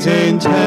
Satan tempts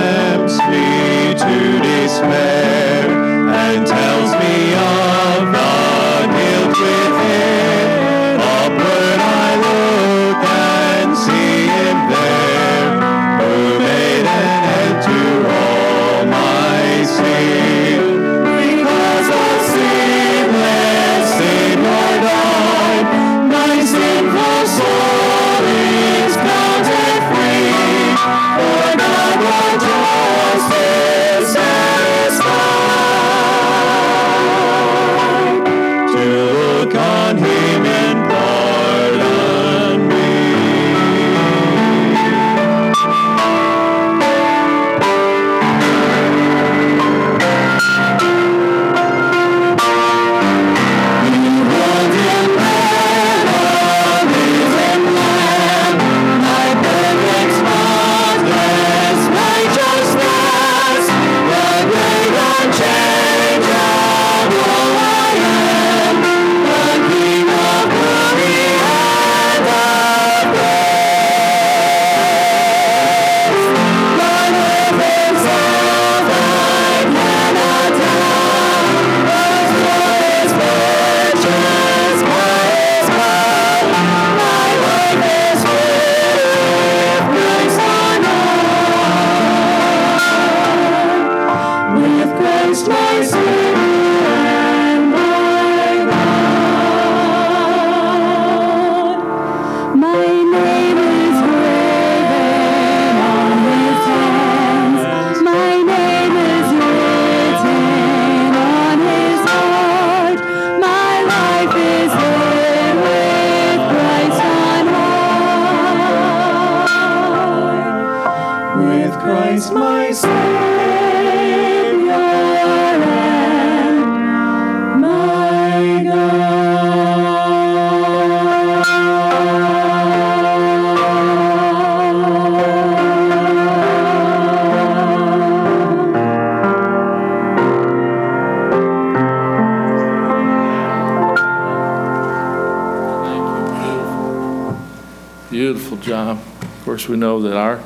course, we know that our,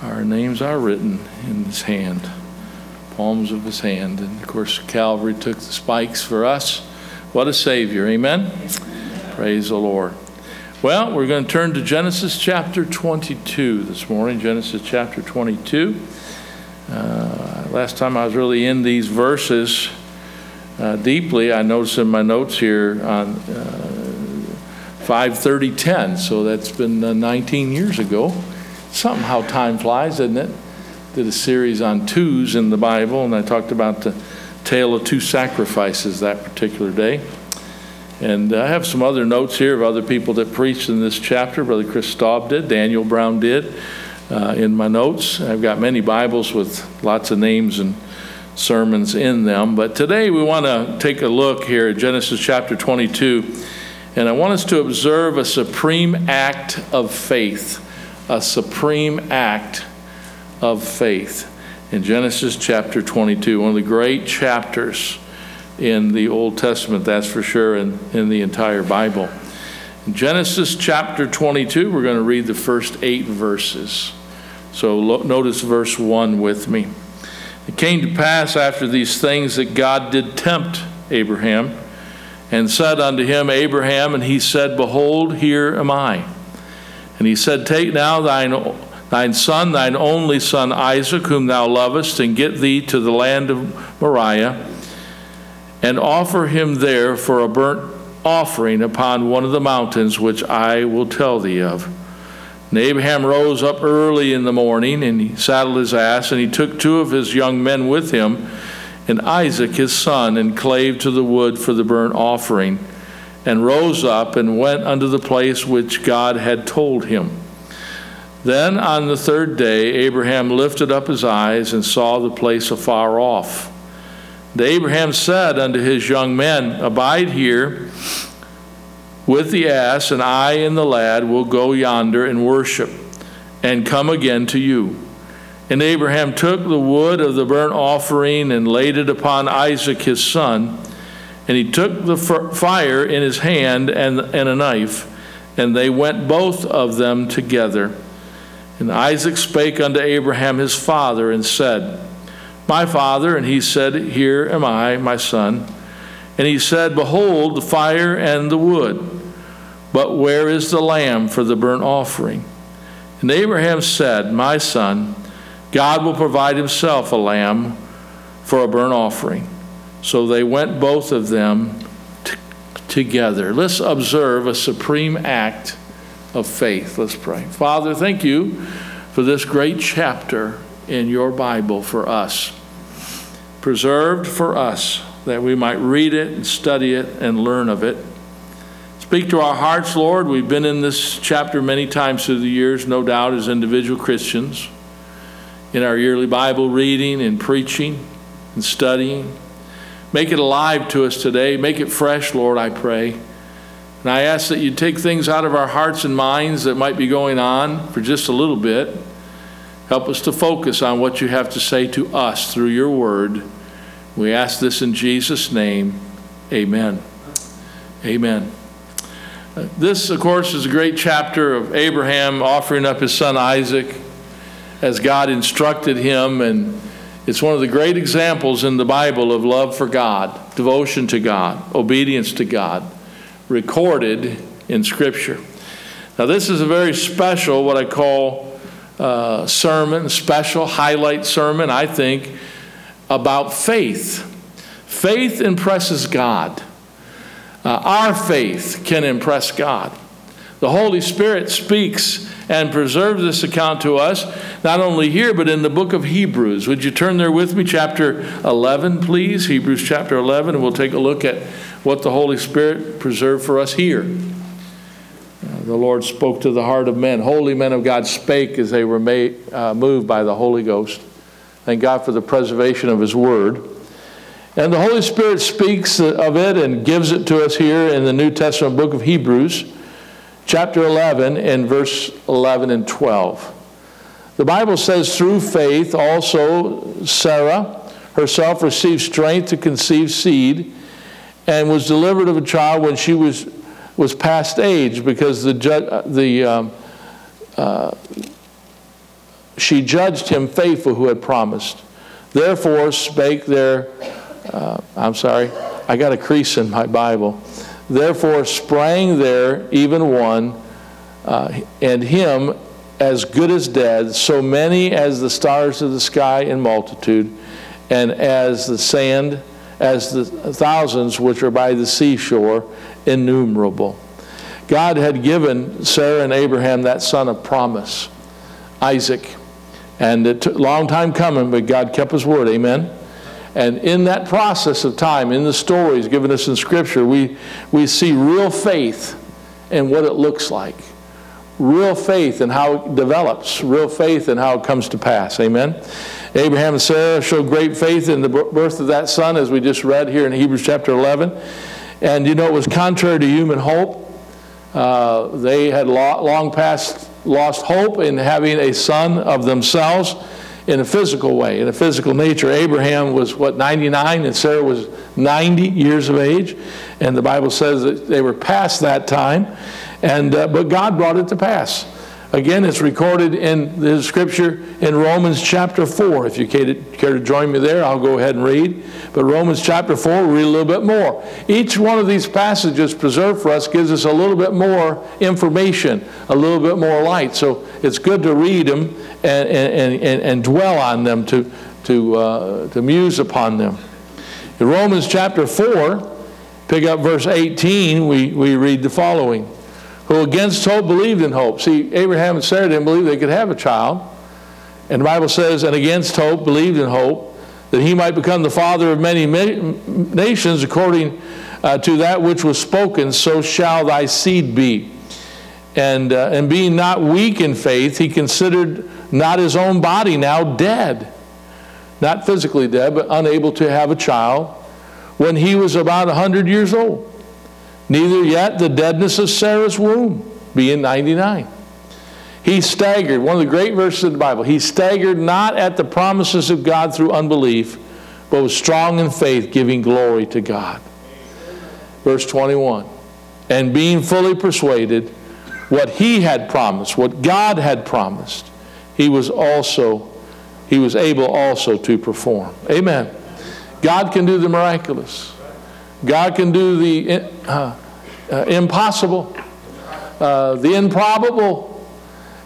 our names are written in his hand, palms of his hand. And of course, Calvary took the spikes for us. What a Savior. Amen? Praise the Lord. Well, we're going to turn to Genesis chapter 22 this morning. Genesis chapter 22. Uh, last time I was really in these verses uh, deeply, I noticed in my notes here on 5:30:10, so that's been uh, 19 years ago. Somehow time flies, doesn't it? Did a series on twos in the Bible, and I talked about the tale of two sacrifices that particular day. And I have some other notes here of other people that preached in this chapter. Brother Chris Staub did, Daniel Brown did, uh, in my notes. I've got many Bibles with lots of names and sermons in them. But today we want to take a look here at Genesis chapter 22. And I want us to observe a supreme act of faith. A supreme act of faith. In Genesis chapter 22, one of the great chapters in the Old Testament, that's for sure, and in the entire Bible. In Genesis chapter 22, we're going to read the first eight verses. So lo- notice verse 1 with me. It came to pass after these things that God did tempt Abraham and said unto him, Abraham, and he said, Behold, here am I. And he said, Take now thine, thine son, thine only son Isaac, whom thou lovest, and get thee to the land of Moriah, and offer him there for a burnt offering upon one of the mountains which I will tell thee of. And Abraham rose up early in the morning, and he saddled his ass, and he took two of his young men with him, and Isaac his son, and clave to the wood for the burnt offering, and rose up and went unto the place which God had told him. Then on the third day, Abraham lifted up his eyes and saw the place afar off. And Abraham said unto his young men, Abide here with the ass, and I and the lad will go yonder and worship, and come again to you. And Abraham took the wood of the burnt offering and laid it upon Isaac his son. And he took the fire in his hand and, and a knife, and they went both of them together. And Isaac spake unto Abraham his father and said, My father. And he said, Here am I, my son. And he said, Behold, the fire and the wood, but where is the lamb for the burnt offering? And Abraham said, My son, God will provide himself a lamb for a burnt offering. So they went both of them t- together. Let's observe a supreme act of faith. Let's pray. Father, thank you for this great chapter in your Bible for us, preserved for us that we might read it and study it and learn of it. Speak to our hearts, Lord. We've been in this chapter many times through the years, no doubt, as individual Christians, in our yearly Bible reading and preaching and studying. Make it alive to us today. Make it fresh, Lord, I pray. And I ask that you take things out of our hearts and minds that might be going on for just a little bit. Help us to focus on what you have to say to us through your word. We ask this in Jesus' name. Amen. Amen. This, of course, is a great chapter of Abraham offering up his son Isaac as God instructed him. And it's one of the great examples in the Bible of love for God, devotion to God, obedience to God recorded in Scripture. Now, this is a very special, what I call uh, sermon, special highlight sermon, I think, about faith. Faith impresses God. Uh, our faith can impress God. The Holy Spirit speaks and preserves this account to us, not only here, but in the book of Hebrews. Would you turn there with me, chapter 11, please? Hebrews chapter 11, and we'll take a look at what the Holy Spirit preserved for us here. The Lord spoke to the heart of men. Holy men of God spake as they were made, uh, moved by the Holy Ghost. Thank God for the preservation of His Word. And the Holy Spirit speaks of it and gives it to us here in the New Testament book of Hebrews, chapter 11, and verse 11 and 12. The Bible says, through faith also Sarah herself received strength to conceive seed and was delivered of a child when she was, was past age because the, ju- the, um, uh, she judged him faithful who had promised. Therefore spake there, uh, I'm sorry, I got a crease in my Bible. Therefore sprang there even one, uh, and him as good as dead, so many as the stars of the sky in multitude, and as the sand as the thousands which are by the seashore, innumerable. God had given Sarah and Abraham that son of promise, Isaac. And it took a long time coming, but God kept his word. Amen. And in that process of time, in the stories given us in Scripture, we, we see real faith in what it looks like, real faith in how it develops, real faith in how it comes to pass. Amen. Abraham and Sarah showed great faith in the birth of that son, as we just read here in Hebrews chapter 11. And you know, it was contrary to human hope. Uh, they had long past lost hope in having a son of themselves in a physical way, in a physical nature. Abraham was, what, 99, and Sarah was 90 years of age. And the Bible says that they were past that time. And, uh, but God brought it to pass. Again, it's recorded in the scripture in Romans chapter 4. If you care to join me there, I'll go ahead and read. But Romans chapter 4, we'll read a little bit more. Each one of these passages preserved for us gives us a little bit more information, a little bit more light. So it's good to read them and, and, and, and dwell on them, to, to, uh, to muse upon them. In Romans chapter 4, pick up verse 18, we, we read the following who against hope believed in hope. See, Abraham and Sarah didn't believe they could have a child. And the Bible says, and against hope believed in hope, that he might become the father of many nations according uh, to that which was spoken, so shall thy seed be. And, uh, and being not weak in faith, he considered not his own body now dead, not physically dead, but unable to have a child, when he was about a 100 years old neither yet the deadness of Sarah's womb, being 99. He staggered, one of the great verses of the Bible, he staggered not at the promises of God through unbelief, but was strong in faith, giving glory to God. Verse 21 And being fully persuaded, what he had promised, what God had promised, he was also, he was able also to perform. Amen. God can do the miraculous. God can do the uh, uh, impossible, uh, the improbable.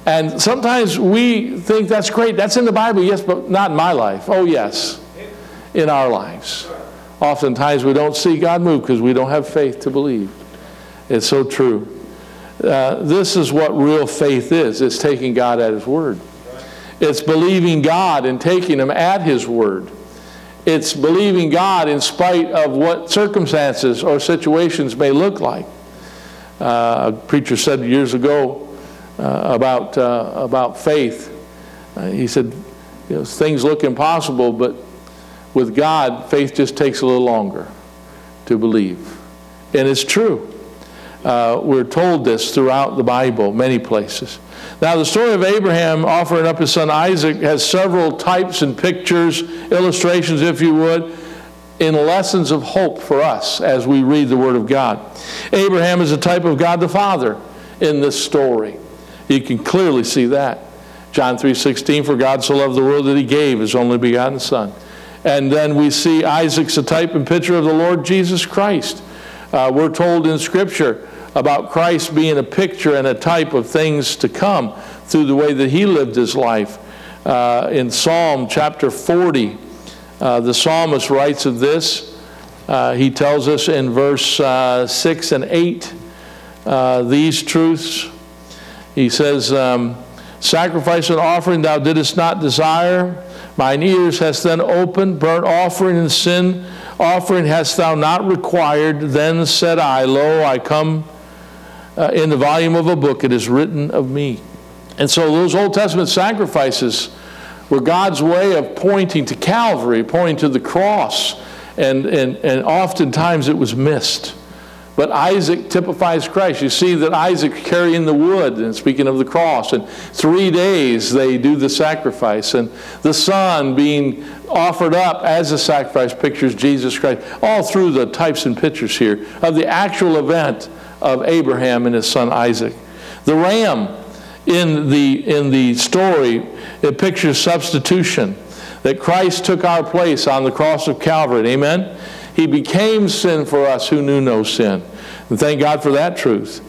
And sometimes we think that's great. That's in the Bible, yes, but not in my life. Oh, yes, in our lives. Oftentimes we don't see God move because we don't have faith to believe. It's so true. Uh, this is what real faith is it's taking God at His word, it's believing God and taking Him at His word. It's believing God in spite of what circumstances or situations may look like. Uh, a preacher said years ago uh, about, uh, about faith, uh, he said, you know, things look impossible, but with God, faith just takes a little longer to believe. And it's true. Uh, we're told this throughout the Bible, many places. Now, the story of Abraham offering up his son Isaac has several types and pictures, illustrations, if you would, in lessons of hope for us as we read the Word of God. Abraham is a type of God the Father in this story. You can clearly see that. John 3:16 for God so loved the world that he gave his only begotten son. And then we see Isaac's a type and picture of the Lord Jesus Christ. Uh, we're told in Scripture about Christ being a picture and a type of things to come through the way that he lived his life. Uh, in Psalm chapter 40, uh, the psalmist writes of this. Uh, he tells us in verse uh, 6 and 8 uh, these truths. He says, um, Sacrifice and offering thou didst not desire. Mine ears hast then opened. Burnt offering and sin offering hast thou not required. Then said I, Lo, I come uh, in the volume of a book, it is written of me. And so those Old Testament sacrifices were God's way of pointing to Calvary, pointing to the cross, and, and, and oftentimes it was missed. But Isaac typifies Christ. You see that Isaac carrying the wood, and speaking of the cross, and three days they do the sacrifice, and the son being offered up as a sacrifice pictures Jesus Christ, all through the types and pictures here of the actual event of Abraham and his son Isaac. The ram in the, in the story, it pictures substitution, that Christ took our place on the cross of Calvary. Amen? He became sin for us who knew no sin. And thank God for that truth.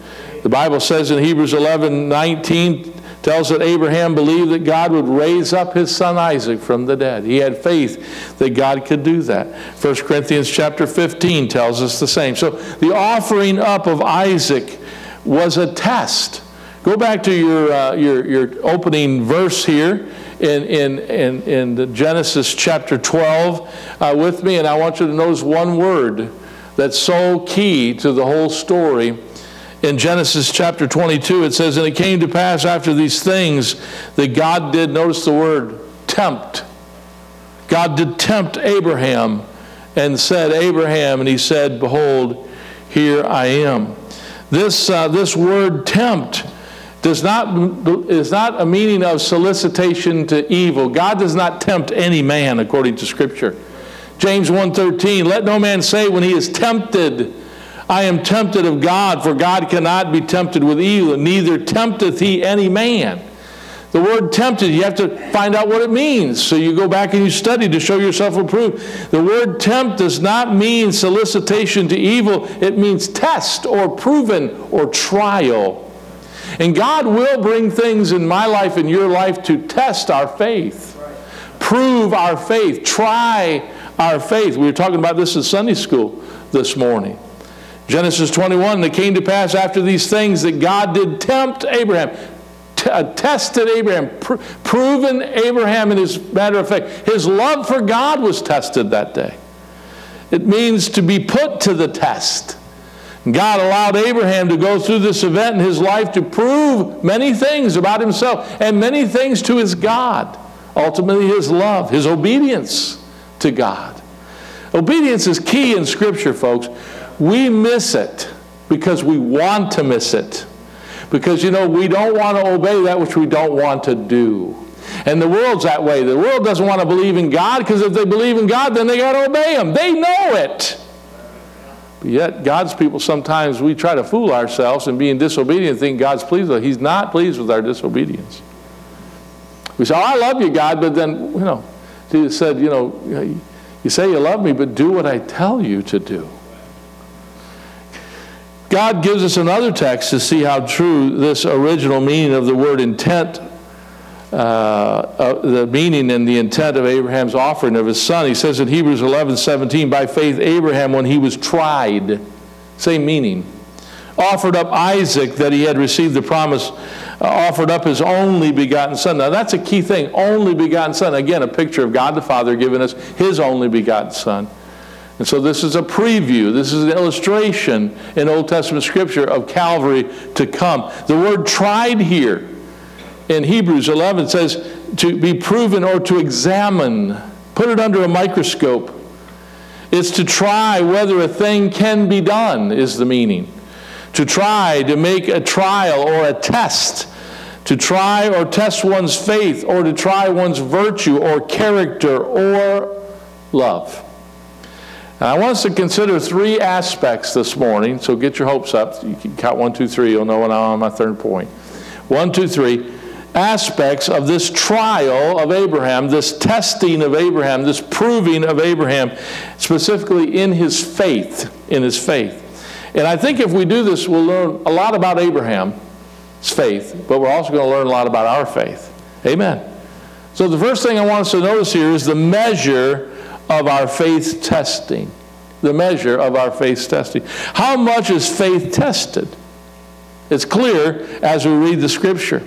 The Bible says in Hebrews 11 19, tells that Abraham believed that God would raise up his son Isaac from the dead. He had faith that God could do that. 1 Corinthians chapter 15 tells us the same. So the offering up of Isaac was a test Go back to your, uh, your, your opening verse here in, in, in, in Genesis chapter 12 uh, with me, and I want you to notice one word that's so key to the whole story. In Genesis chapter 22, it says, And it came to pass after these things that God did, notice the word, tempt. God did tempt Abraham and said, Abraham, and he said, Behold, here I am. This, uh, this word tempt does not, is not a meaning of solicitation to evil. God does not tempt any man according to Scripture. James 1.13, let no man say when he is tempted, I am tempted of God, for God cannot be tempted with evil, neither tempteth he any man. The word tempted, you have to find out what it means. So you go back and you study to show yourself approved. The word tempt does not mean solicitation to evil, it means test or proven or trial. And God will bring things in my life and your life to test our faith, prove our faith, try our faith. We were talking about this in Sunday school this morning. Genesis 21, it came to pass after these things that God did tempt Abraham, t- uh, tested Abraham, pr- proven Abraham in his matter of fact. His love for God was tested that day. It means to be put to the test. God allowed Abraham to go through this event in his life to prove many things about himself and many things to his God. Ultimately, his love, his obedience to God. Obedience is key in Scripture, folks. We miss it because we want to miss it. Because, you know, we don't want to obey that which we don't want to do. And the world's that way. The world doesn't want to believe in God because if they believe in God, then they got to obey Him. They know it. But yet, God's people sometimes we try to fool ourselves and being disobedient, think God's pleased with us. He's not pleased with our disobedience. We say, oh, I love you, God, but then, you know, Jesus said, you know, you say you love me, but do what I tell you to do. God gives us another text to see how true this original meaning of the word intent, uh, uh, the meaning and the intent of Abraham's offering of his son. He says in Hebrews 11 17, by faith, Abraham, when he was tried, same meaning, offered up Isaac that he had received the promise, uh, offered up his only begotten son. Now that's a key thing, only begotten son. Again, a picture of God the Father giving us his only begotten son. And so this is a preview, this is an illustration in Old Testament scripture of Calvary to come. The word tried here in Hebrews 11 says to be proven or to examine, put it under a microscope. It's to try whether a thing can be done, is the meaning. To try, to make a trial or a test. To try or test one's faith or to try one's virtue or character or love. Now, I want us to consider three aspects this morning, so get your hopes up. You can count one, two, three, you'll know when I'm on my third point. One, two, three aspects of this trial of Abraham, this testing of Abraham, this proving of Abraham, specifically in his faith, in his faith. And I think if we do this, we'll learn a lot about Abraham's faith, but we're also going to learn a lot about our faith. Amen. So the first thing I want us to notice here is the measure of our faith testing. The measure of our faith testing. How much is faith tested? It's clear as we read the scripture.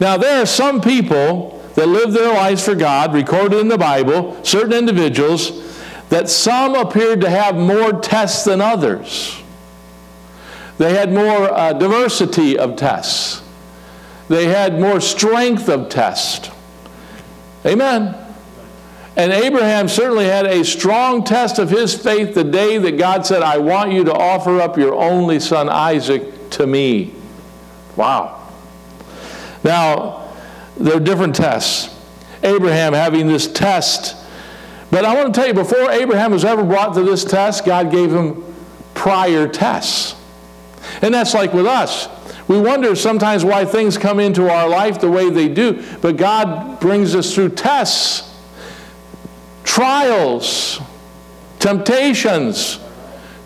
Now, there are some people that live their lives for God, recorded in the Bible, certain individuals, that some appeared to have more tests than others. They had more uh, diversity of tests. They had more strength of test. Amen. And Abraham certainly had a strong test of his faith the day that God said, I want you to offer up your only son Isaac to me. Wow. Now, there are different tests. Abraham having this test. But I want to tell you, before Abraham was ever brought to this test, God gave him prior tests. And that's like with us. We wonder sometimes why things come into our life the way they do, but God brings us through tests trials, temptations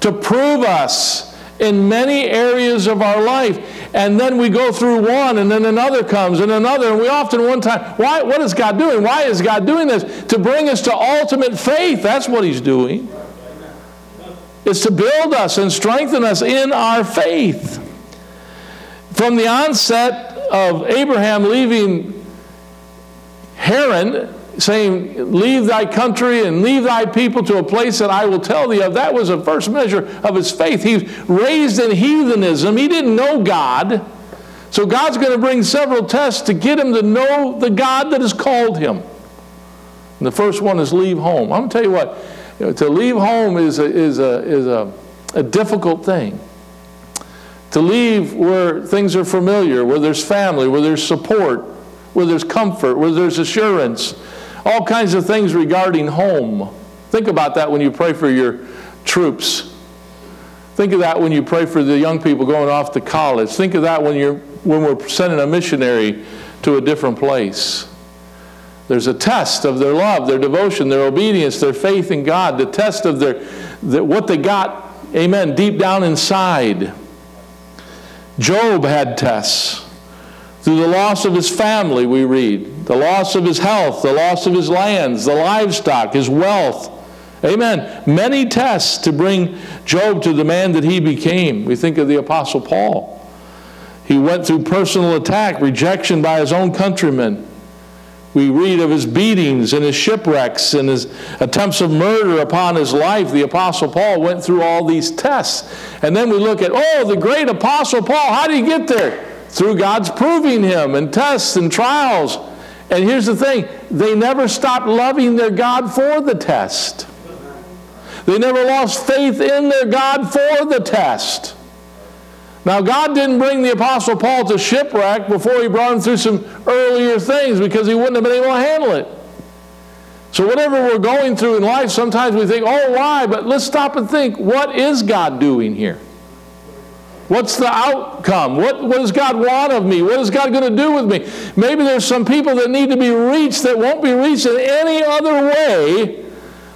to prove us in many areas of our life. And then we go through one, and then another comes, and another. And we often one time, why, what is God doing? Why is God doing this? To bring us to ultimate faith. That's what He's doing. It's to build us and strengthen us in our faith. From the onset of Abraham leaving Haran, saying, Leave thy country and leave thy people to a place that I will tell thee of. That was the first measure of his faith. He's raised in heathenism. He didn't know God. So God's going to bring several tests to get him to know the God that has called him. And the first one is leave home. I'm going to tell you what, you know, to leave home is a, is a, is a, a difficult thing. To leave where things are familiar, where there's family, where there's support, where there's comfort, where there's assurance, all kinds of things regarding home. Think about that when you pray for your troops. Think of that when you pray for the young people going off to college. Think of that when, you're, when we're sending a missionary to a different place. There's a test of their love, their devotion, their obedience, their faith in God, the test of their, the, what they got, amen, deep down inside. Job had tests. Through the loss of his family, we read, the loss of his health, the loss of his lands, the livestock, his wealth. Amen. Many tests to bring Job to the man that he became. We think of the Apostle Paul. He went through personal attack, rejection by his own countrymen. We read of his beatings and his shipwrecks and his attempts of murder upon his life. The Apostle Paul went through all these tests. And then we look at, oh, the great Apostle Paul, how did he get there? Through God's proving him and tests and trials. And here's the thing they never stopped loving their God for the test. They never lost faith in their God for the test. Now, God didn't bring the Apostle Paul to shipwreck before he brought him through some earlier things because he wouldn't have been able to handle it. So, whatever we're going through in life, sometimes we think, oh, why? But let's stop and think what is God doing here? What's the outcome? What, what does God want of me? What is God going to do with me? Maybe there's some people that need to be reached that won't be reached in any other way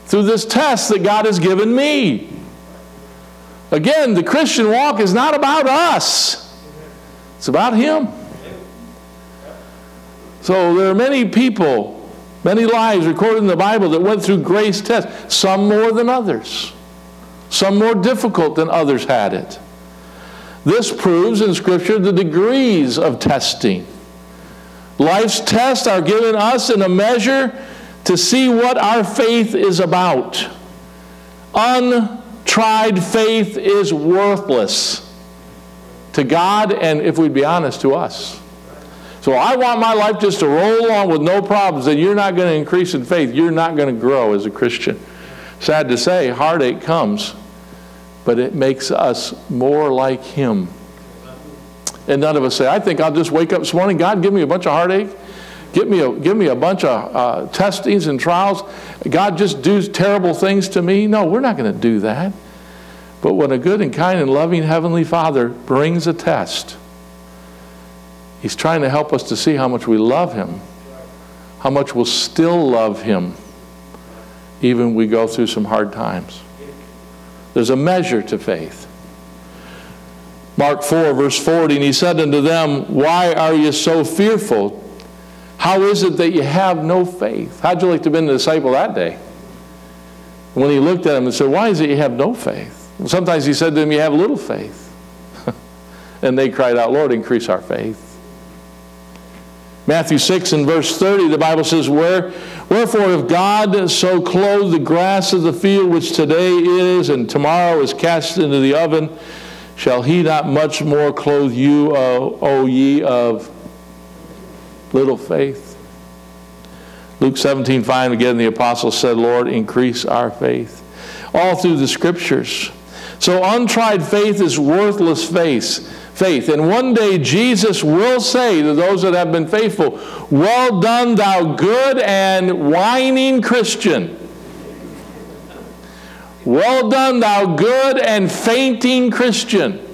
through this test that God has given me. Again, the Christian walk is not about us, it's about Him. So there are many people, many lives recorded in the Bible that went through grace tests, some more than others, some more difficult than others had it. This proves in Scripture the degrees of testing. Life's tests are given us in a measure to see what our faith is about. Untried faith is worthless to God and, if we'd be honest, to us. So I want my life just to roll along with no problems, and you're not going to increase in faith. You're not going to grow as a Christian. Sad to say, heartache comes, but it makes us more like Him. And none of us say, I think I'll just wake up this morning, God, give me a bunch of heartache. Give me a, give me a bunch of uh, testings and trials. God just do terrible things to me. No, we're not going to do that. But when a good and kind and loving Heavenly Father brings a test, He's trying to help us to see how much we love Him, how much we'll still love Him, even we go through some hard times. There's a measure to faith. Mark 4, verse 40, and he said unto them, Why are you so fearful? How is it that you have no faith? How'd you like to have been the disciple that day? When he looked at him and said, Why is it you have no faith? Sometimes he said to them, You have little faith. and they cried out, Lord, increase our faith. Matthew 6 and verse 30, the Bible says, Where, Wherefore, if God so clothe the grass of the field, which today is and tomorrow is cast into the oven, shall he not much more clothe you, O, o ye of little faith? Luke 17, 5, again, the apostle said, Lord, increase our faith. All through the scriptures. So untried faith is worthless faith faith. And one day Jesus will say to those that have been faithful, Well done, thou good and whining Christian. Well done, thou good and fainting Christian.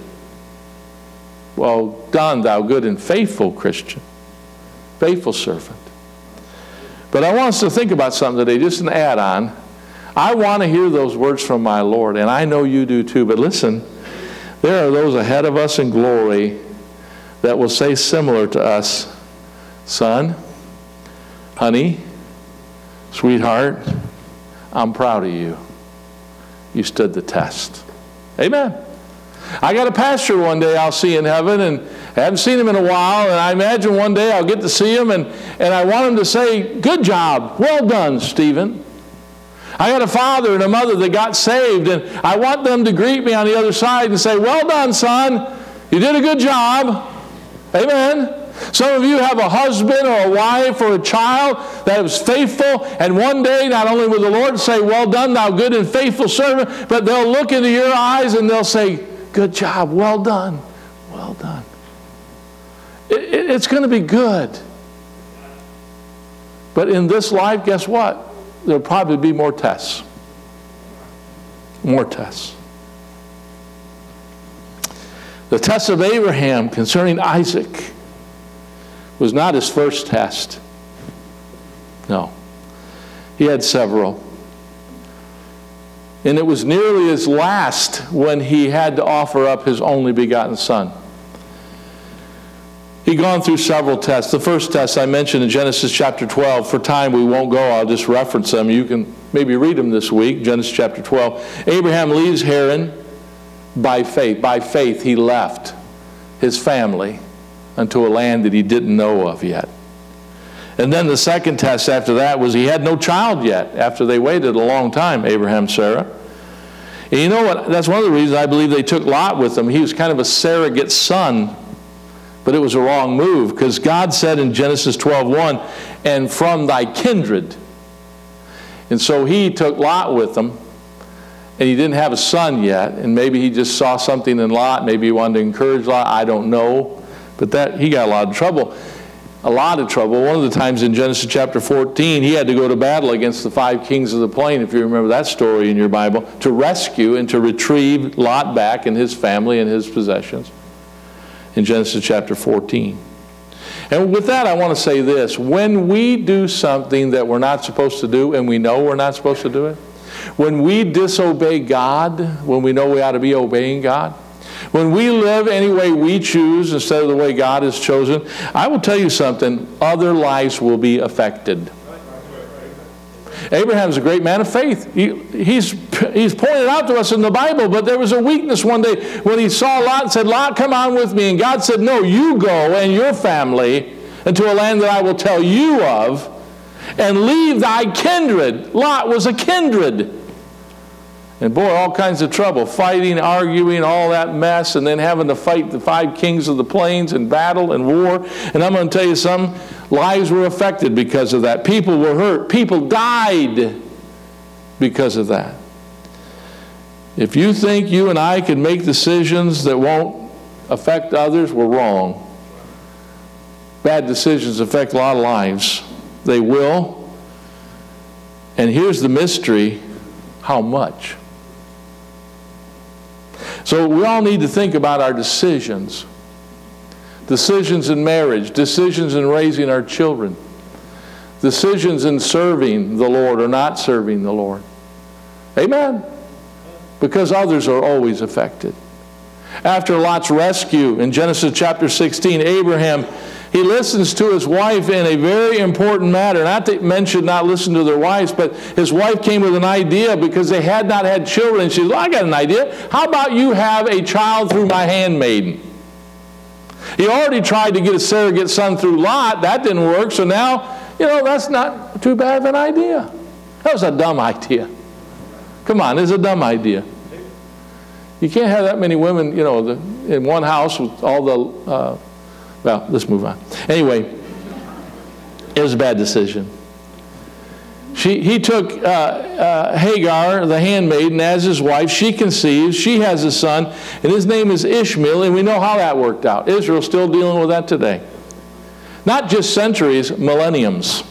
Well done, thou good and faithful Christian, faithful servant. But I want us to think about something today, just an add on. I want to hear those words from my Lord, and I know you do too, but listen. There are those ahead of us in glory that will say similar to us, son, honey, sweetheart, I'm proud of you. You stood the test. Amen. I got a pastor one day I'll see in heaven, and I haven't seen him in a while, and I imagine one day I'll get to see him, and, and I want him to say, Good job, well done, Stephen. I got a father and a mother that got saved, and I want them to greet me on the other side and say, Well done, son. You did a good job. Amen. Some of you have a husband or a wife or a child that was faithful, and one day not only will the Lord say, Well done, thou good and faithful servant, but they'll look into your eyes and they'll say, Good job, well done, well done. It, it, it's going to be good. But in this life, guess what? There'll probably be more tests. More tests. The test of Abraham concerning Isaac was not his first test. No. He had several. And it was nearly his last when he had to offer up his only begotten son. He'd gone through several tests. The first test I mentioned in Genesis chapter 12. For time, we won't go. I'll just reference them. You can maybe read them this week. Genesis chapter 12. Abraham leaves Haran by faith. By faith, he left his family unto a land that he didn't know of yet. And then the second test after that was he had no child yet after they waited a long time, Abraham, Sarah. And you know what? That's one of the reasons I believe they took Lot with them. He was kind of a surrogate son but it was a wrong move because God said in Genesis 12:1, "And from thy kindred." And so he took Lot with him, and he didn't have a son yet, and maybe he just saw something in Lot, maybe he wanted to encourage Lot, I don't know, but that he got a lot of trouble. a lot of trouble. One of the times in Genesis chapter 14, he had to go to battle against the five kings of the plain, if you remember that story in your Bible, to rescue and to retrieve Lot back and his family and his possessions in Genesis chapter 14. And with that, I want to say this. When we do something that we're not supposed to do and we know we're not supposed to do it, when we disobey God, when we know we ought to be obeying God, when we live any way we choose instead of the way God has chosen, I will tell you something, other lives will be affected. Abraham's a great man of faith. He, he's, he's pointed out to us in the Bible, but there was a weakness one day when he saw Lot and said, Lot, come on with me. And God said, No, you go and your family into a land that I will tell you of, and leave thy kindred. Lot was a kindred. And boy, all kinds of trouble fighting, arguing, all that mess, and then having to fight the five kings of the plains in battle and war. And I'm going to tell you some lives were affected because of that. People were hurt. People died because of that. If you think you and I can make decisions that won't affect others, we're wrong. Bad decisions affect a lot of lives. They will. And here's the mystery how much? So we all need to think about our decisions decisions in marriage, decisions in raising our children, decisions in serving the Lord or not serving the Lord. Amen. Because others are always affected. After Lot's rescue in Genesis chapter 16, Abraham he listens to his wife in a very important matter. Not that men should not listen to their wives, but his wife came with an idea because they had not had children. She said, well, I got an idea. How about you have a child through my handmaiden? He already tried to get a surrogate son through Lot. That didn't work. So now, you know, that's not too bad of an idea. That was a dumb idea. Come on, it's a dumb idea. You can't have that many women, you know, the, in one house with all the uh, well, let's move on. Anyway, it was a bad decision. She, he took uh, uh, Hagar, the handmaiden, as his wife. She conceives. She has a son, and his name is Ishmael, and we know how that worked out. Israel's still dealing with that today. Not just centuries, millenniums.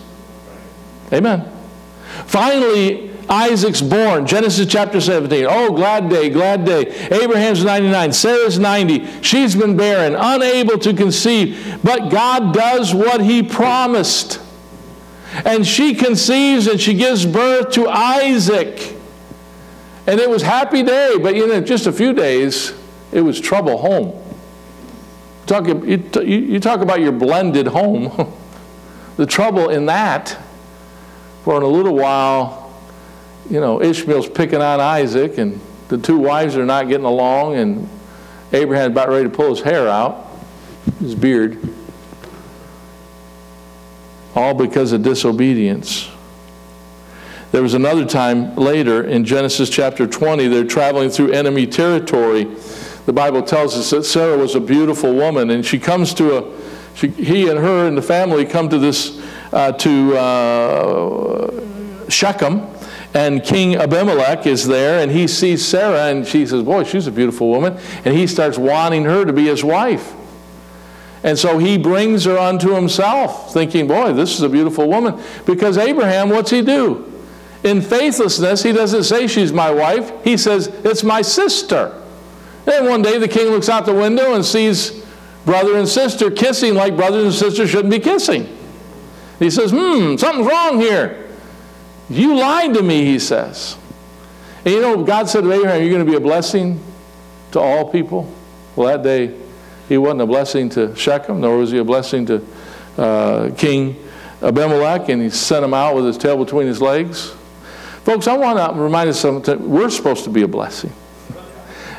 Amen. Finally, Isaac's born. Genesis chapter 17. Oh, glad day, glad day. Abraham's 99. Sarah's 90. She's been barren, unable to conceive. But God does what he promised. And she conceives and she gives birth to Isaac. And it was happy day, but in just a few days, it was trouble home. Talk, you, you talk about your blended home. the trouble in that, for in a little while, you know, Ishmael's picking on Isaac, and the two wives are not getting along, and Abraham's about ready to pull his hair out, his beard, all because of disobedience. There was another time later in Genesis chapter 20, they're traveling through enemy territory. The Bible tells us that Sarah was a beautiful woman, and she comes to a, she, he and her and the family come to this, uh, to uh, Shechem, and King Abimelech is there, and he sees Sarah, and she says, Boy, she's a beautiful woman. And he starts wanting her to be his wife. And so he brings her unto himself, thinking, Boy, this is a beautiful woman. Because Abraham, what's he do? In faithlessness, he doesn't say she's my wife, he says, It's my sister. And one day the king looks out the window and sees brother and sister kissing like brothers and sisters shouldn't be kissing. He says, Hmm, something's wrong here. You lied to me, he says. And you know, God said to Abraham, You're going to be a blessing to all people. Well, that day, he wasn't a blessing to Shechem, nor was he a blessing to uh, King Abimelech, and he sent him out with his tail between his legs. Folks, I want to remind us something. We're supposed to be a blessing.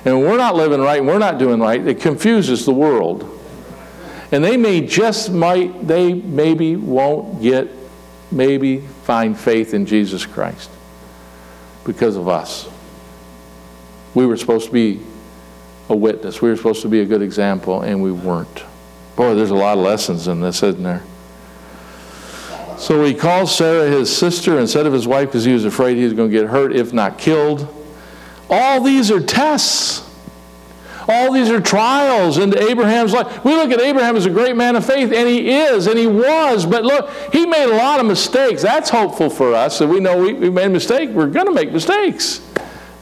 And we're not living right we're not doing right, it confuses the world. And they may just might, they maybe won't get maybe find faith in Jesus Christ because of us. We were supposed to be a witness. We were supposed to be a good example, and we weren't. Boy, there's a lot of lessons in this, isn't there? So he calls Sarah his sister instead of his wife because he was afraid he was going to get hurt, if not killed. All these are tests. All these are trials into Abraham's life. We look at Abraham as a great man of faith, and he is, and he was, but look, he made a lot of mistakes. That's hopeful for us. that we know we, we made a mistake. We're going to make mistakes.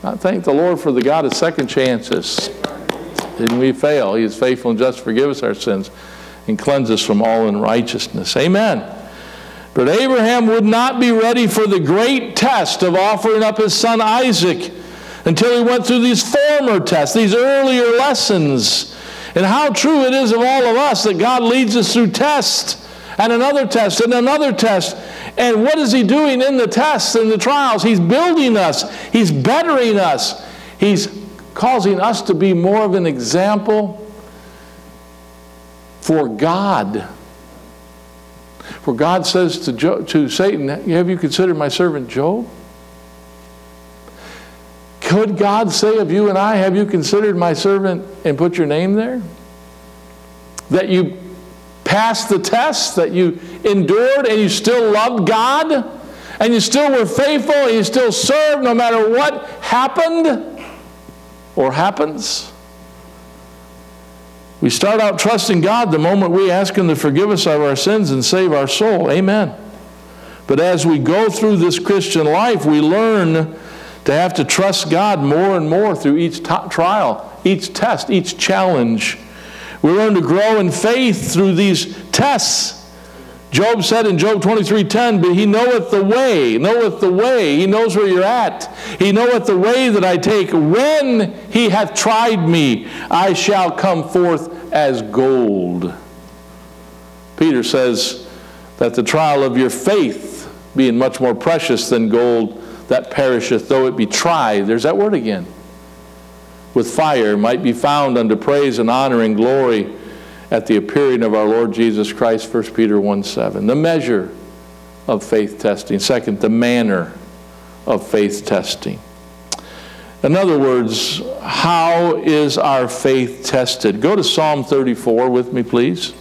I thank the Lord for the God of second chances. And we fail, he is faithful and just to forgive us our sins and cleanse us from all unrighteousness. Amen. But Abraham would not be ready for the great test of offering up his son Isaac until he went through these former tests, these earlier lessons. And how true it is of all of us that God leads us through tests and another test and another test. And what is he doing in the tests and the trials? He's building us, he's bettering us, he's causing us to be more of an example for God. For God says to, to Satan, Have you considered my servant Job? Could God say of you and I, Have you considered my servant and put your name there? That you passed the test, that you endured and you still loved God, and you still were faithful and you still served no matter what happened or happens? We start out trusting God the moment we ask Him to forgive us of our sins and save our soul. Amen. But as we go through this Christian life, we learn to have to trust God more and more through each t- trial, each test, each challenge. We learn to grow in faith through these tests. Job said in Job 23:10, "But he knoweth the way, knoweth the way. He knows where you're at. He knoweth the way that I take. When he hath tried me, I shall come forth as gold." Peter says that the trial of your faith, being much more precious than gold that perisheth, though it be tried, there's that word again, with fire, might be found unto praise and honor and glory at the appearing of our Lord Jesus Christ, 1 Peter 1 7. The measure of faith testing. Second, the manner of faith testing. In other words, how is our faith tested? Go to Psalm 34 with me, please.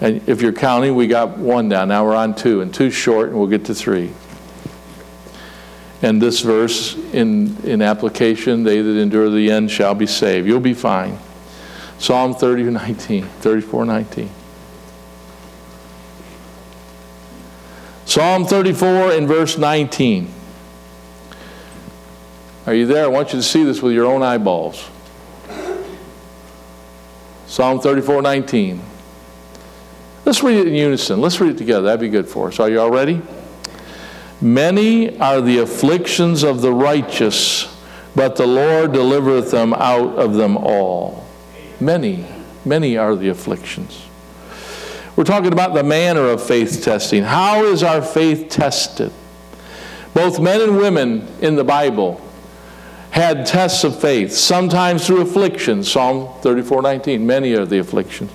And if you're counting, we got one down. Now we're on two, and two's short, and we'll get to three. And this verse in, in application, they that endure the end shall be saved. You'll be fine. Psalm 30, 19, 34, 19. Psalm 34 and verse 19. Are you there? I want you to see this with your own eyeballs. Psalm 34, 19. Let's read it in unison. Let's read it together. That'd be good for us. Are you all ready? Many are the afflictions of the righteous, but the Lord delivereth them out of them all. Many, many are the afflictions. We're talking about the manner of faith testing. How is our faith tested? Both men and women in the Bible had tests of faith, sometimes through affliction, Psalm 34 19, many are the afflictions.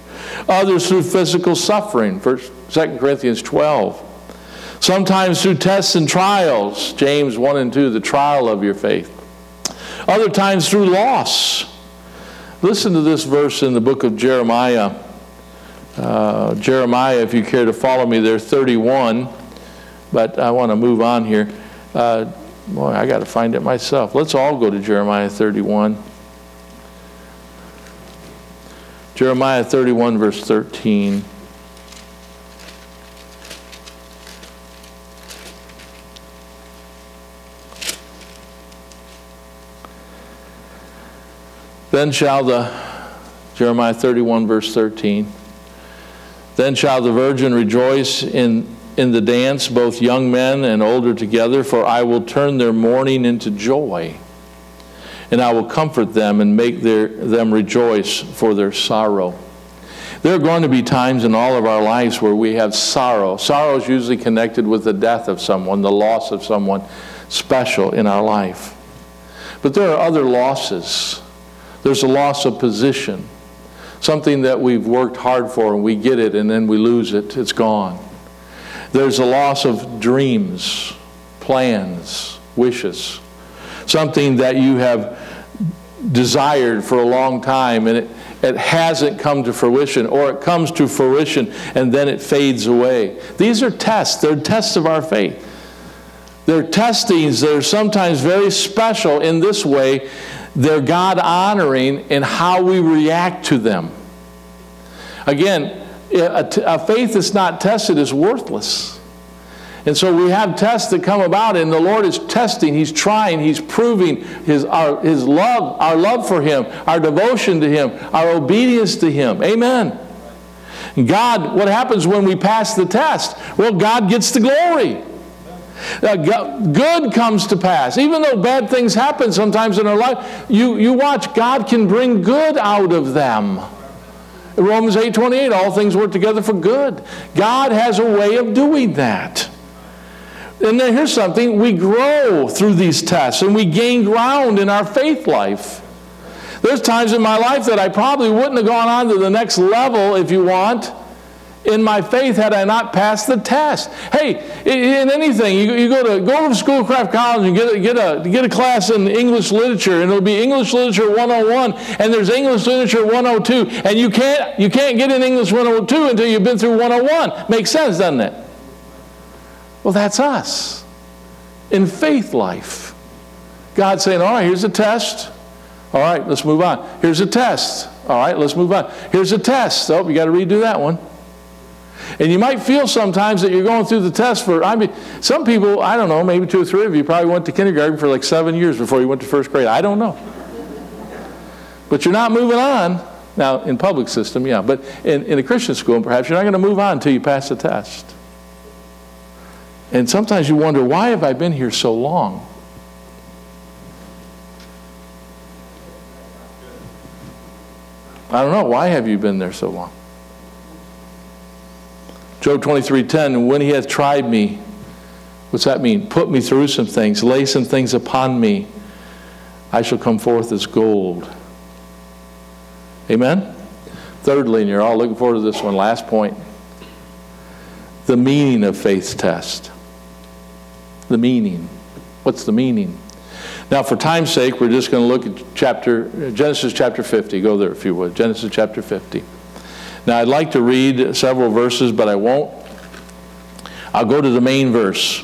Others through physical suffering, 2 Corinthians 12. Sometimes through tests and trials, James 1 and 2, the trial of your faith. Other times through loss. Listen to this verse in the book of Jeremiah. Uh, Jeremiah, if you care to follow me there, 31. But I want to move on here. Uh, boy, I got to find it myself. Let's all go to Jeremiah 31. Jeremiah 31, verse 13. Then shall the, Jeremiah 31, verse 13, then shall the virgin rejoice in, in the dance, both young men and older together, for I will turn their mourning into joy, and I will comfort them and make their, them rejoice for their sorrow. There are going to be times in all of our lives where we have sorrow. Sorrow is usually connected with the death of someone, the loss of someone special in our life. But there are other losses there's a loss of position, something that we've worked hard for and we get it and then we lose it, it's gone. There's a loss of dreams, plans, wishes, something that you have desired for a long time and it, it hasn't come to fruition, or it comes to fruition and then it fades away. These are tests, they're tests of our faith. They're testings that are sometimes very special in this way they're God honoring in how we react to them. Again, a, faith that's not tested is worthless. And so we have tests that come about, and the Lord is testing, He's trying, He's proving His, our, his love, our love for Him, our devotion to Him, our obedience to Him. Amen. God, what happens when we pass the test? Well, God gets the glory. Good comes to pass. Even though bad things happen sometimes in our life, you, you watch, God can bring good out of them. Romans 8 28, all things work together for good. God has a way of doing that. And then here's something we grow through these tests and we gain ground in our faith life. There's times in my life that I probably wouldn't have gone on to the next level, if you want, in my faith had I not passed the test. Hey, in anything, you, you go to go to Schoolcraft College and get a, get a get a class in English literature, and it'll be English literature 101, and there's English literature 102, and you can't you can't get in English 102 until you've been through 101. Makes sense, doesn't it? Well, that's us in faith life. God saying, all right, here's a test. All right, let's move on. Here's a test. All right, let's move on. Here's a test. Oh, you got to redo that one. And you might feel sometimes that you're going through the test for, I mean, some people, I don't know, maybe two or three of you probably went to kindergarten for like seven years before you went to first grade. I don't know. But you're not moving on. Now, in public system, yeah, but in, in a Christian school, perhaps you're not going to move on until you pass the test. And sometimes you wonder, why have I been here so long? I don't know. Why have you been there so long? Job 23:10, when he hath tried me, what's that mean? Put me through some things, lay some things upon me, I shall come forth as gold. Amen? Thirdly, and you're all looking forward to this one, last point. The meaning of faith's test. The meaning. What's the meaning? Now, for time's sake, we're just going to look at chapter Genesis chapter 50. Go there if you would. Genesis chapter 50. Now, I'd like to read several verses, but I won't. I'll go to the main verse.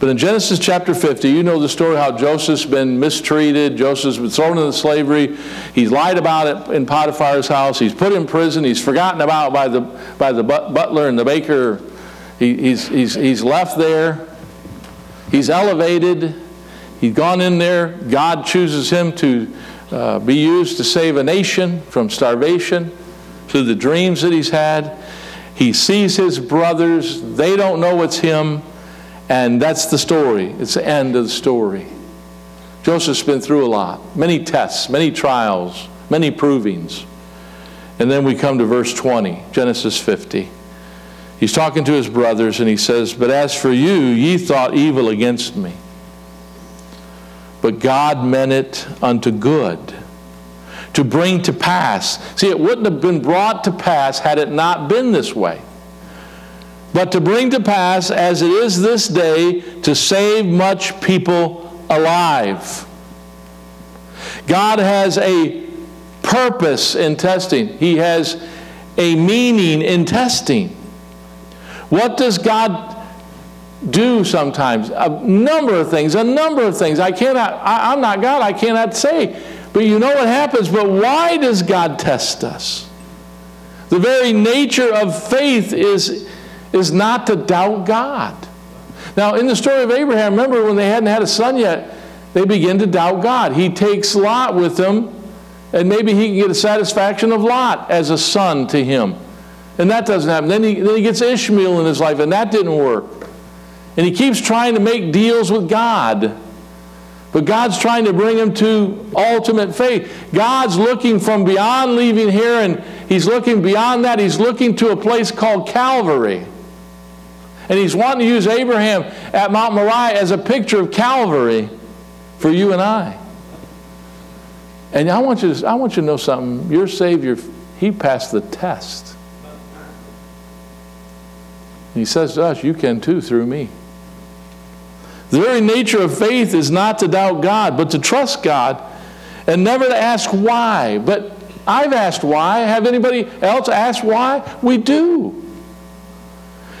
But in Genesis chapter 50, you know the story how Joseph's been mistreated. Joseph's been thrown into slavery. He's lied about it in Potiphar's house. He's put in prison. He's forgotten about by the, by the butler and the baker. He, he's, he's, he's left there. He's elevated. He's gone in there. God chooses him to uh, be used to save a nation from starvation through the dreams that he's had. He sees his brothers, they don't know it's him, and that's the story. It's the end of the story. Joseph's been through a lot many tests, many trials, many provings. And then we come to verse 20, Genesis 50. He's talking to his brothers and he says, But as for you, ye thought evil against me. But God meant it unto good to bring to pass. See, it wouldn't have been brought to pass had it not been this way. But to bring to pass, as it is this day, to save much people alive. God has a purpose in testing, He has a meaning in testing. What does God do sometimes? A number of things, a number of things. I cannot, I, I'm not God, I cannot say. But you know what happens. But why does God test us? The very nature of faith is, is not to doubt God. Now, in the story of Abraham, remember when they hadn't had a son yet, they begin to doubt God. He takes Lot with him, and maybe he can get a satisfaction of Lot as a son to him. And that doesn't happen. Then he, then he gets Ishmael in his life, and that didn't work. And he keeps trying to make deals with God. But God's trying to bring him to ultimate faith. God's looking from beyond leaving here, and He's looking beyond that. He's looking to a place called Calvary. And He's wanting to use Abraham at Mount Moriah as a picture of Calvary for you and I. And I want you to, I want you to know something. Your Savior, He passed the test. He says to us, You can too through me. The very nature of faith is not to doubt God, but to trust God and never to ask why. But I've asked why. Have anybody else asked why? We do.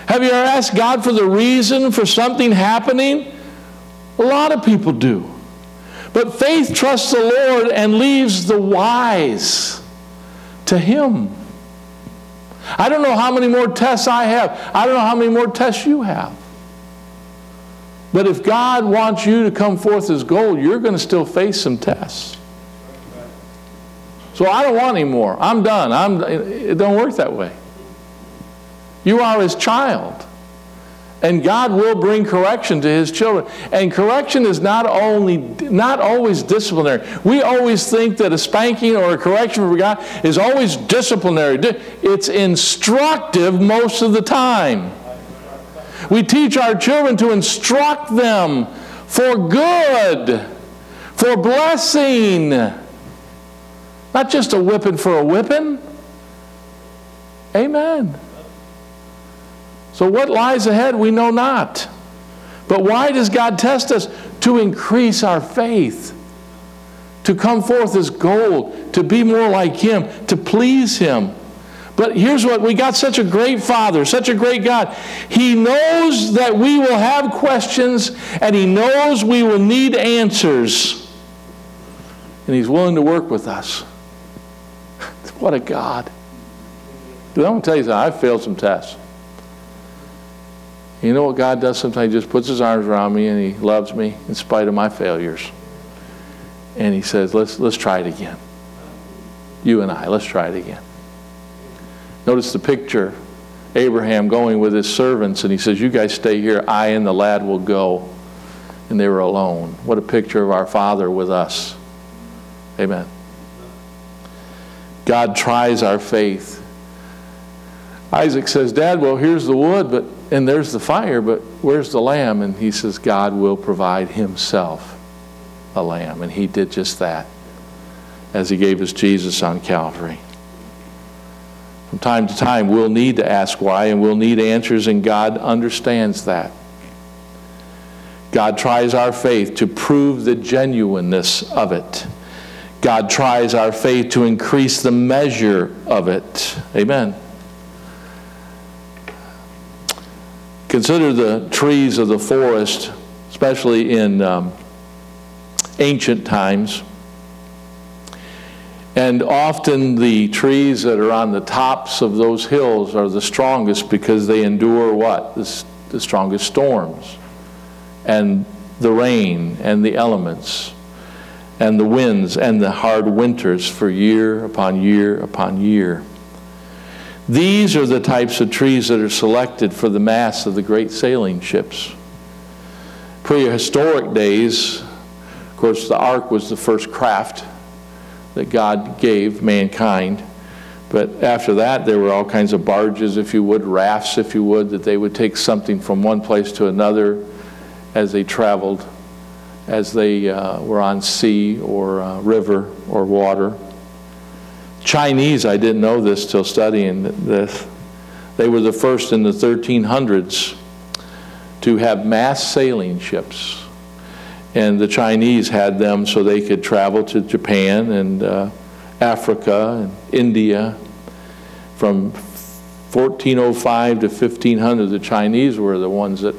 Have you ever asked God for the reason for something happening? A lot of people do. But faith trusts the Lord and leaves the whys to Him. I don't know how many more tests I have. I don't know how many more tests you have. But if God wants you to come forth as gold, you're going to still face some tests. So I don't want any more. I'm done. I'm, it don't work that way. You are his child. And God will bring correction to his children. And correction is not only not always disciplinary. We always think that a spanking or a correction from God is always disciplinary. It's instructive most of the time. We teach our children to instruct them for good, for blessing. Not just a whipping for a whipping. Amen. So, what lies ahead, we know not. But why does God test us? To increase our faith, to come forth as gold, to be more like Him, to please Him. But here's what we got such a great Father, such a great God. He knows that we will have questions, and He knows we will need answers. And He's willing to work with us. what a God. I'm going to tell you something. I've failed some tests. You know what God does sometimes? He just puts his arms around me and he loves me in spite of my failures. And he says, let's, let's try it again. You and I, let's try it again. Notice the picture Abraham going with his servants, and he says, You guys stay here, I and the lad will go. And they were alone. What a picture of our Father with us. Amen. God tries our faith. Isaac says, Dad, well, here's the wood, but and there's the fire, but where's the lamb? And he says, God will provide himself a lamb. And he did just that as he gave us Jesus on Calvary. From time to time, we'll need to ask why, and we'll need answers, and God understands that. God tries our faith to prove the genuineness of it. God tries our faith to increase the measure of it. Amen. Consider the trees of the forest, especially in um, ancient times. And often the trees that are on the tops of those hills are the strongest because they endure what? The, the strongest storms and the rain and the elements and the winds and the hard winters for year upon year upon year. These are the types of trees that are selected for the masts of the great sailing ships. Prehistoric days, of course, the ark was the first craft that God gave mankind. But after that, there were all kinds of barges, if you would, rafts, if you would, that they would take something from one place to another as they traveled, as they uh, were on sea or uh, river or water. Chinese, I didn't know this till studying this. They were the first in the 1300s to have mass sailing ships. And the Chinese had them so they could travel to Japan and uh, Africa and India. From 1405 to 1500, the Chinese were the ones that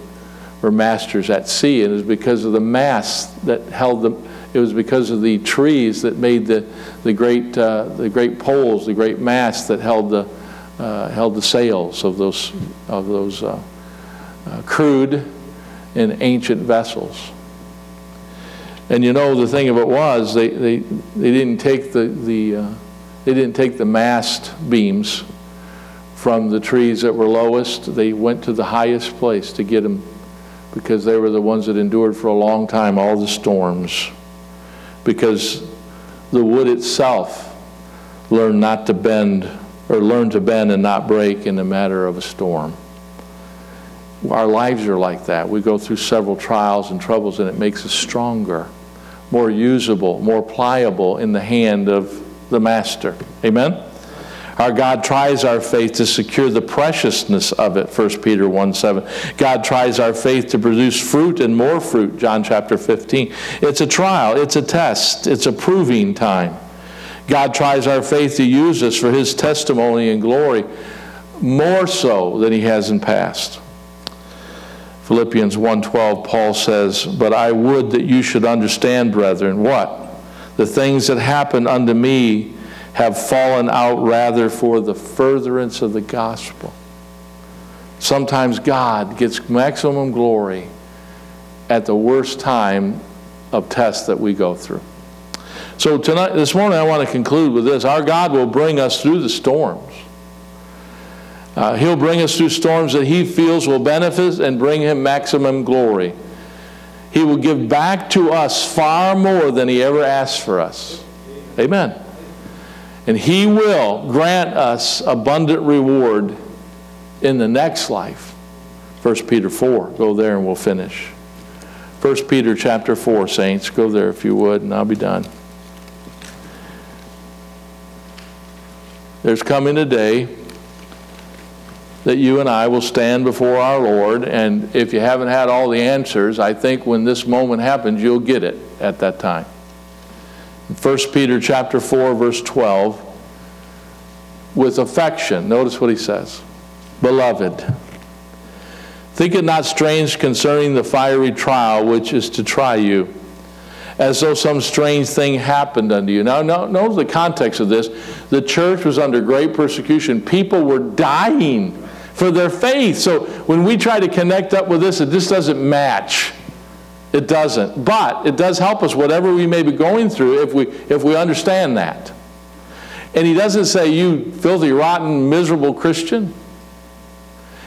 were masters at sea. And it was because of the mass that held them it was because of the trees that made the, the, great, uh, the great poles, the great masts that held the, uh, held the sails of those, of those uh, uh crude and ancient vessels. And you know, the thing of it was, they, they, they didn't take the, the, uh, they didn't take the mast beams from the trees that were lowest. They went to the highest place to get them because they were the ones that endured for a long time all the storms because the wood itself learned not to bend or learned to bend and not break in the matter of a storm. Our lives are like that. We go through several trials and troubles, and it makes us stronger, more usable, more pliable in the hand of the Master. Amen? Our God tries our faith to secure the preciousness of it, 1 Peter 1 7. God tries our faith to produce fruit and more fruit, John chapter 15. It's a trial, it's a test, it's a proving time. God tries our faith to use us for his testimony and glory more so than he has in past. Philippians 1:12 Paul says, "But I would that you should understand, brethren, what? The things that happened unto me have fallen out rather for the furtherance of the gospel." Sometimes God gets maximum glory at the worst time of tests that we go through. So tonight this morning I want to conclude with this. Our God will bring us through the storms. Uh, he'll bring us through storms that he feels will benefit and bring him maximum glory. He will give back to us far more than he ever asked for us. Amen. And he will grant us abundant reward in the next life. 1 Peter 4. Go there and we'll finish. 1 Peter chapter 4, saints. Go there if you would, and I'll be done. There's coming a day that you and I will stand before our Lord, and if you haven't had all the answers, I think when this moment happens, you'll get it at that time. 1 Peter chapter 4, verse 12, with affection, notice what he says. Beloved, think it not strange concerning the fiery trial which is to try you, as though some strange thing happened unto you. Now, notice the context of this. The church was under great persecution. People were dying for their faith. So when we try to connect up with this, it just doesn't match. It doesn't. But it does help us, whatever we may be going through, if we, if we understand that. And he doesn't say, You filthy, rotten, miserable Christian.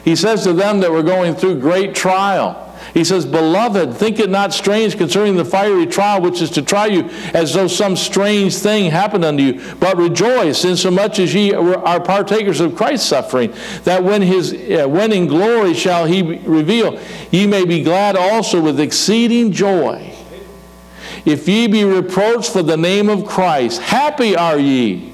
He says to them that we're going through great trial. He says, Beloved, think it not strange concerning the fiery trial which is to try you, as though some strange thing happened unto you. But rejoice, insomuch as ye are partakers of Christ's suffering, that when, his, uh, when in glory shall he reveal, ye may be glad also with exceeding joy. If ye be reproached for the name of Christ, happy are ye,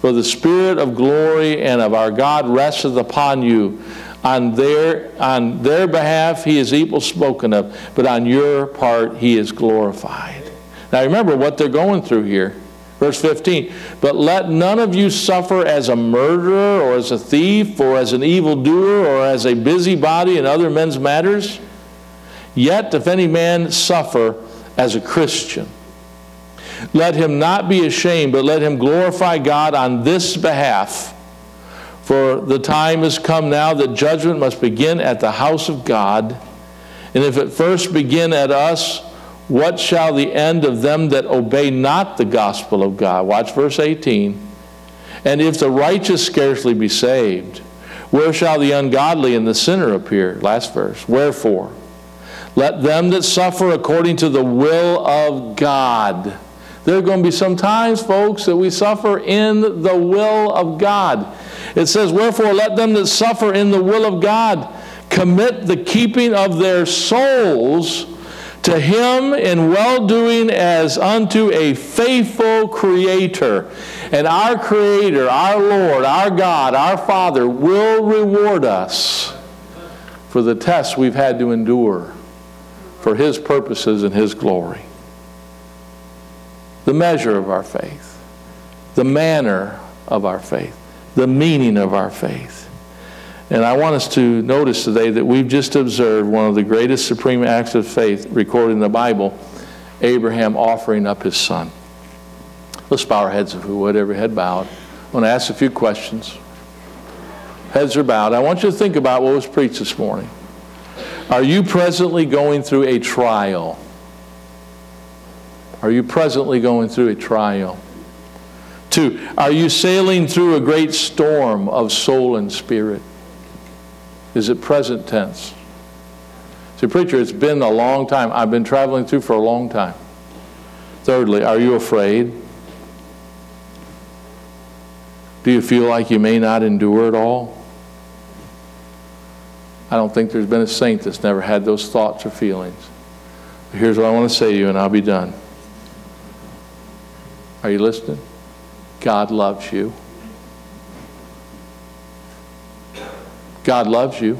for the Spirit of glory and of our God resteth upon you on their, on their behalf, he is evil spoken of, but on your part, he is glorified. Now remember what they're going through here. Verse 15, but let none of you suffer as a murderer or as a thief or as an evildoer or as a busybody in other men's matters. Yet if any man suffer as a Christian, let him not be ashamed, but let him glorify God on this behalf. For the time has come now that judgment must begin at the house of God. And if it first begin at us, what shall the end of them that obey not the gospel of God? Watch verse 18. And if the righteous scarcely be saved, where shall the ungodly and the sinner appear? Last verse. Wherefore, let them that suffer according to the will of God. There are going to be some times, folks, that we suffer in the will of God. It says, Wherefore let them that suffer in the will of God commit the keeping of their souls to him in well doing as unto a faithful Creator. And our Creator, our Lord, our God, our Father will reward us for the tests we've had to endure for His purposes and His glory. The measure of our faith, the manner of our faith the meaning of our faith. And I want us to notice today that we've just observed one of the greatest supreme acts of faith recorded in the Bible Abraham offering up his son. Let's bow our heads if we would, every head bowed. I want to ask a few questions. Heads are bowed. I want you to think about what was preached this morning. Are you presently going through a trial? Are you presently going through a trial? Are you sailing through a great storm of soul and spirit? Is it present tense? See, preacher, it's been a long time. I've been traveling through for a long time. Thirdly, are you afraid? Do you feel like you may not endure it all? I don't think there's been a saint that's never had those thoughts or feelings. But Here's what I want to say to you, and I'll be done. Are you listening? God loves you. God loves you.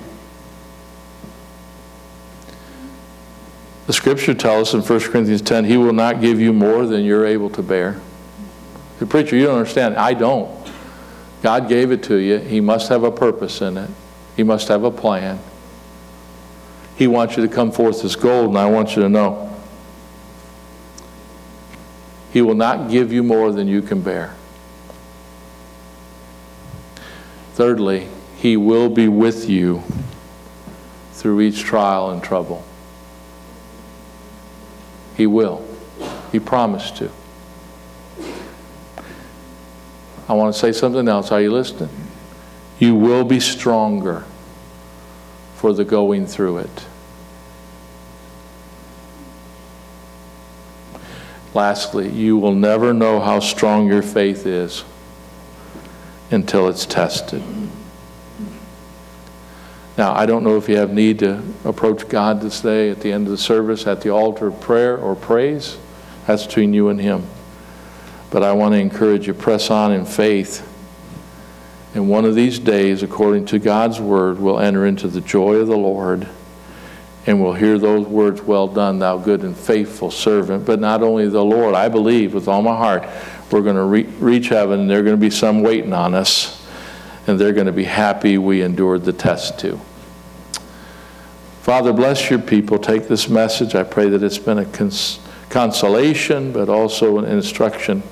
The scripture tells us in 1 Corinthians 10, He will not give you more than you're able to bear. The preacher, you don't understand. I don't. God gave it to you. He must have a purpose in it, He must have a plan. He wants you to come forth as gold, and I want you to know He will not give you more than you can bear. Thirdly, He will be with you through each trial and trouble. He will. He promised to. I want to say something else. Are you listening? You will be stronger for the going through it. Lastly, you will never know how strong your faith is until it's tested. Now, I don't know if you have need to approach God this day at the end of the service at the altar of prayer or praise. That's between you and Him. But I want to encourage you, press on in faith. And one of these days, according to God's word, we'll enter into the joy of the Lord and we'll hear those words, Well done, thou good and faithful servant. But not only the Lord, I believe with all my heart, we're going to re- reach heaven are going to be some waiting on us and they're going to be happy we endured the test too. Father, bless your people. Take this message. I pray that it's been a cons- consolation, but also an instruction.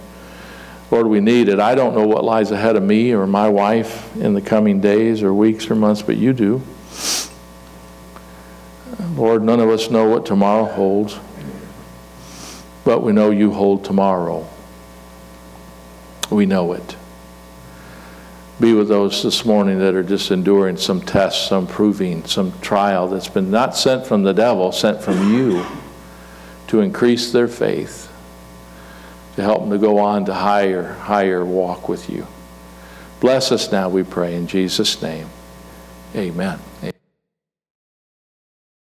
Lord, we need it. I don't know what lies ahead of me or my wife in the coming days or weeks or months, but you do. Lord, none of us know what tomorrow holds, but we know you hold tomorrow. We know it. Be with those this morning that are just enduring some test, some proving, some trial that's been not sent from the devil, sent from you to increase their faith, to help them to go on to higher, higher walk with you. Bless us now, we pray, in Jesus' name. Amen. Amen.